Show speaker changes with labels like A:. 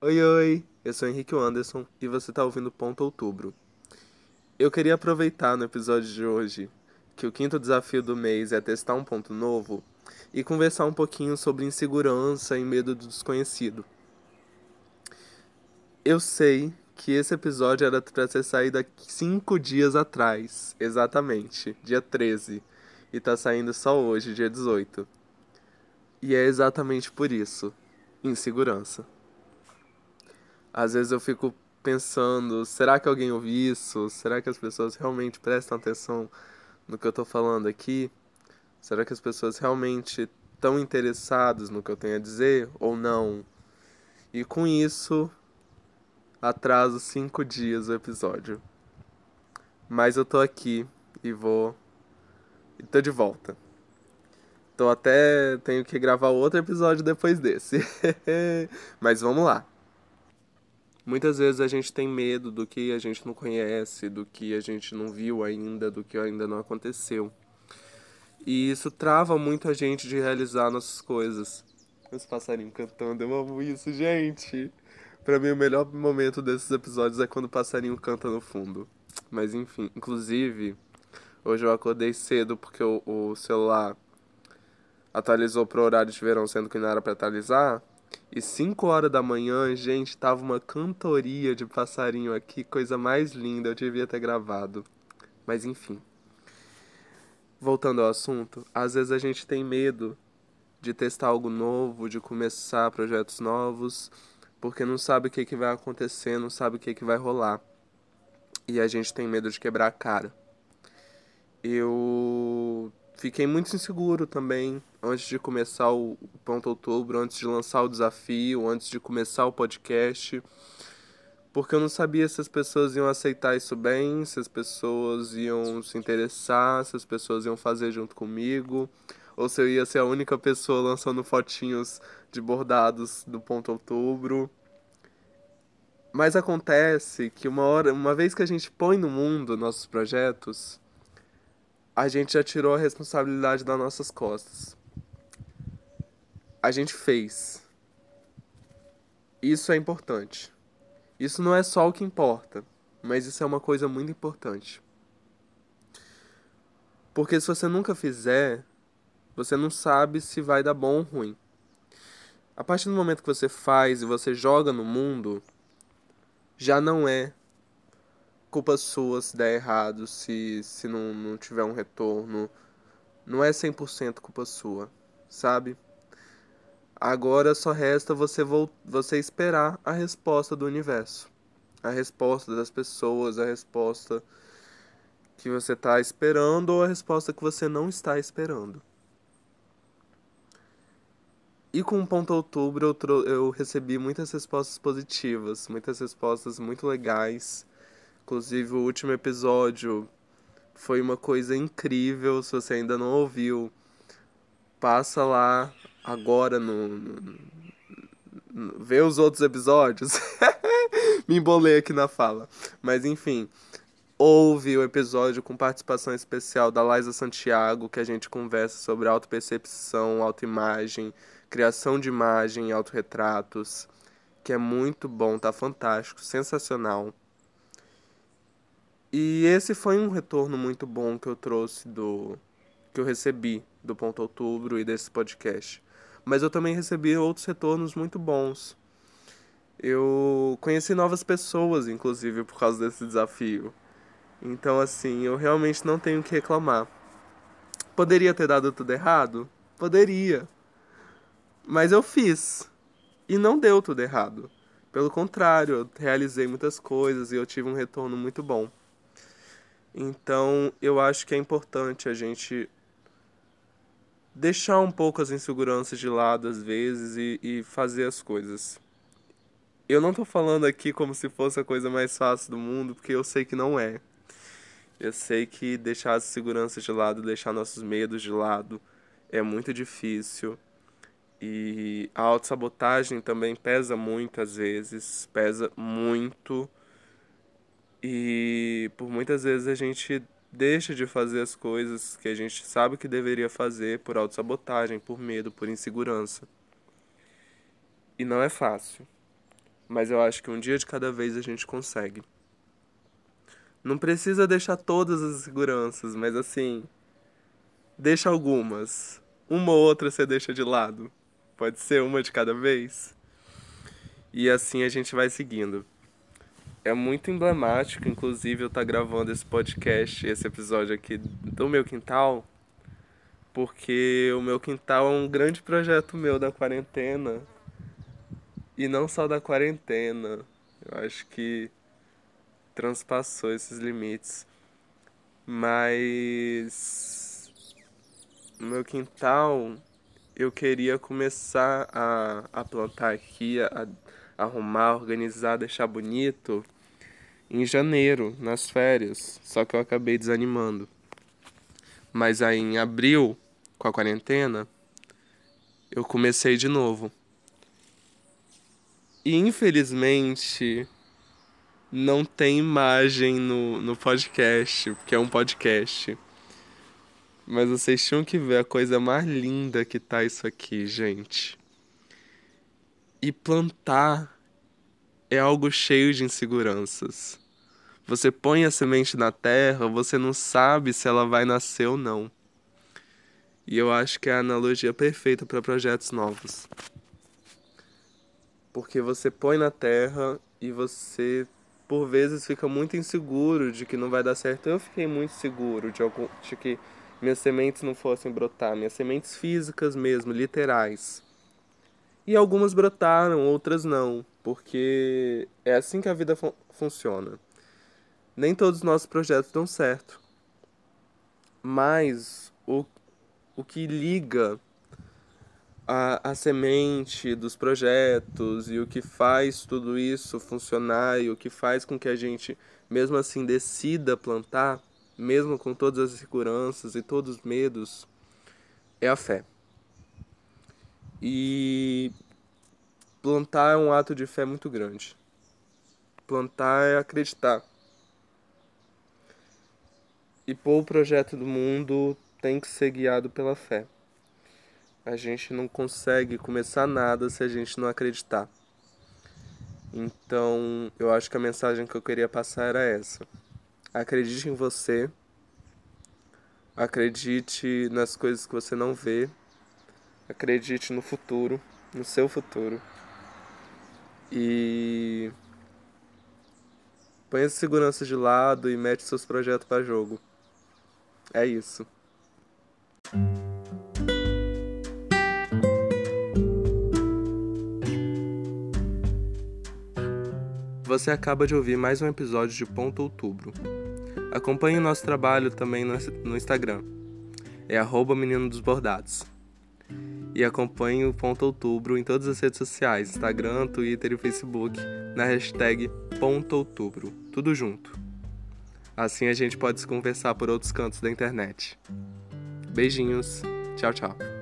A: Oi, oi! Eu sou Henrique Anderson e você está ouvindo Ponto Outubro. Eu queria aproveitar no episódio de hoje que o quinto desafio do mês é testar um ponto novo e conversar um pouquinho sobre insegurança e medo do desconhecido. Eu sei que esse episódio era para ser saído há cinco dias atrás, exatamente, dia 13, e tá saindo só hoje, dia 18. E é exatamente por isso insegurança. Às vezes eu fico pensando, será que alguém ouve isso? Será que as pessoas realmente prestam atenção no que eu tô falando aqui? Será que as pessoas realmente estão interessadas no que eu tenho a dizer ou não? E com isso, atraso cinco dias o episódio. Mas eu tô aqui e vou. E tô de volta. Tô até. Tenho que gravar outro episódio depois desse. Mas vamos lá. Muitas vezes a gente tem medo do que a gente não conhece, do que a gente não viu ainda, do que ainda não aconteceu. E isso trava muito a gente de realizar nossas coisas. Os passarinhos cantando, eu amo isso, gente. Pra mim, o melhor momento desses episódios é quando o passarinho canta no fundo. Mas enfim, inclusive, hoje eu acordei cedo porque o, o celular atualizou pro horário de verão, sendo que não era pra atualizar. E 5 horas da manhã, gente, tava uma cantoria de passarinho aqui, coisa mais linda, eu devia ter gravado. Mas enfim. Voltando ao assunto, às vezes a gente tem medo de testar algo novo, de começar projetos novos, porque não sabe o que, que vai acontecer, não sabe o que, que vai rolar. E a gente tem medo de quebrar a cara. Eu fiquei muito inseguro também antes de começar o Ponto Outubro, antes de lançar o desafio, antes de começar o podcast, porque eu não sabia se as pessoas iam aceitar isso bem, se as pessoas iam se interessar, se as pessoas iam fazer junto comigo, ou se eu ia ser a única pessoa lançando fotinhos de bordados do Ponto Outubro. Mas acontece que uma hora, uma vez que a gente põe no mundo nossos projetos, a gente já tirou a responsabilidade das nossas costas. A gente fez. Isso é importante. Isso não é só o que importa, mas isso é uma coisa muito importante. Porque se você nunca fizer, você não sabe se vai dar bom ou ruim. A partir do momento que você faz e você joga no mundo, já não é culpa sua se der errado, se, se não, não tiver um retorno. Não é 100% culpa sua, sabe? Agora só resta você, você esperar a resposta do universo. A resposta das pessoas, a resposta que você está esperando ou a resposta que você não está esperando. E com o ponto outubro eu, eu recebi muitas respostas positivas, muitas respostas muito legais Inclusive, o último episódio foi uma coisa incrível. Se você ainda não ouviu, passa lá agora no. no, no vê os outros episódios. Me embolei aqui na fala. Mas enfim, ouve o episódio com participação especial da Liza Santiago, que a gente conversa sobre autopercepção, autoimagem, criação de imagem e autorretratos, que é muito bom, tá fantástico, sensacional. E esse foi um retorno muito bom que eu trouxe do que eu recebi do Ponto Outubro e desse podcast. Mas eu também recebi outros retornos muito bons. Eu conheci novas pessoas, inclusive, por causa desse desafio. Então, assim, eu realmente não tenho que reclamar. Poderia ter dado tudo errado? Poderia. Mas eu fiz. E não deu tudo errado. Pelo contrário, eu realizei muitas coisas e eu tive um retorno muito bom. Então, eu acho que é importante a gente deixar um pouco as inseguranças de lado às vezes e, e fazer as coisas. Eu não estou falando aqui como se fosse a coisa mais fácil do mundo, porque eu sei que não é. Eu sei que deixar as inseguranças de lado, deixar nossos medos de lado é muito difícil. E a autossabotagem também pesa muito às vezes, pesa muito e por muitas vezes a gente deixa de fazer as coisas que a gente sabe que deveria fazer por autossabotagem, por medo, por insegurança. E não é fácil. Mas eu acho que um dia de cada vez a gente consegue. Não precisa deixar todas as seguranças, mas assim, deixa algumas. Uma ou outra você deixa de lado. Pode ser uma de cada vez. E assim a gente vai seguindo. É muito emblemático, inclusive, eu estar tá gravando esse podcast, esse episódio aqui do meu quintal, porque o meu quintal é um grande projeto meu da quarentena. E não só da quarentena. Eu acho que transpassou esses limites. Mas no meu quintal eu queria começar a, a plantar aqui, a arrumar, organizar, deixar bonito em janeiro, nas férias. Só que eu acabei desanimando. Mas aí em abril, com a quarentena, eu comecei de novo. E infelizmente não tem imagem no, no podcast, porque é um podcast. Mas vocês tinham que ver a coisa mais linda que tá isso aqui, gente. E plantar é algo cheio de inseguranças. Você põe a semente na terra, você não sabe se ela vai nascer ou não. E eu acho que é a analogia perfeita para projetos novos. Porque você põe na terra e você por vezes fica muito inseguro de que não vai dar certo. Eu fiquei muito seguro de, algum, de que minhas sementes não fossem brotar, minhas sementes físicas mesmo, literais. E algumas brotaram, outras não, porque é assim que a vida fun funciona. Nem todos os nossos projetos dão certo. Mas o, o que liga a, a semente dos projetos e o que faz tudo isso funcionar e o que faz com que a gente, mesmo assim, decida plantar, mesmo com todas as seguranças e todos os medos, é a fé. E plantar é um ato de fé muito grande. Plantar é acreditar. E pôr o projeto do mundo tem que ser guiado pela fé a gente não consegue começar nada se a gente não acreditar. Então, eu acho que a mensagem que eu queria passar era essa. Acredite em você. Acredite nas coisas que você não vê. Acredite no futuro, no seu futuro. E põe as seguranças de lado e mete seus projetos para jogo. É isso. Você acaba de ouvir mais um episódio de Ponto Outubro. Acompanhe o nosso trabalho também no Instagram. É arroba Menino dos Bordados. E acompanhe o Ponto Outubro em todas as redes sociais, Instagram, Twitter e Facebook, na hashtag Ponto Outubro. Tudo junto. Assim a gente pode se conversar por outros cantos da internet. Beijinhos. Tchau, tchau.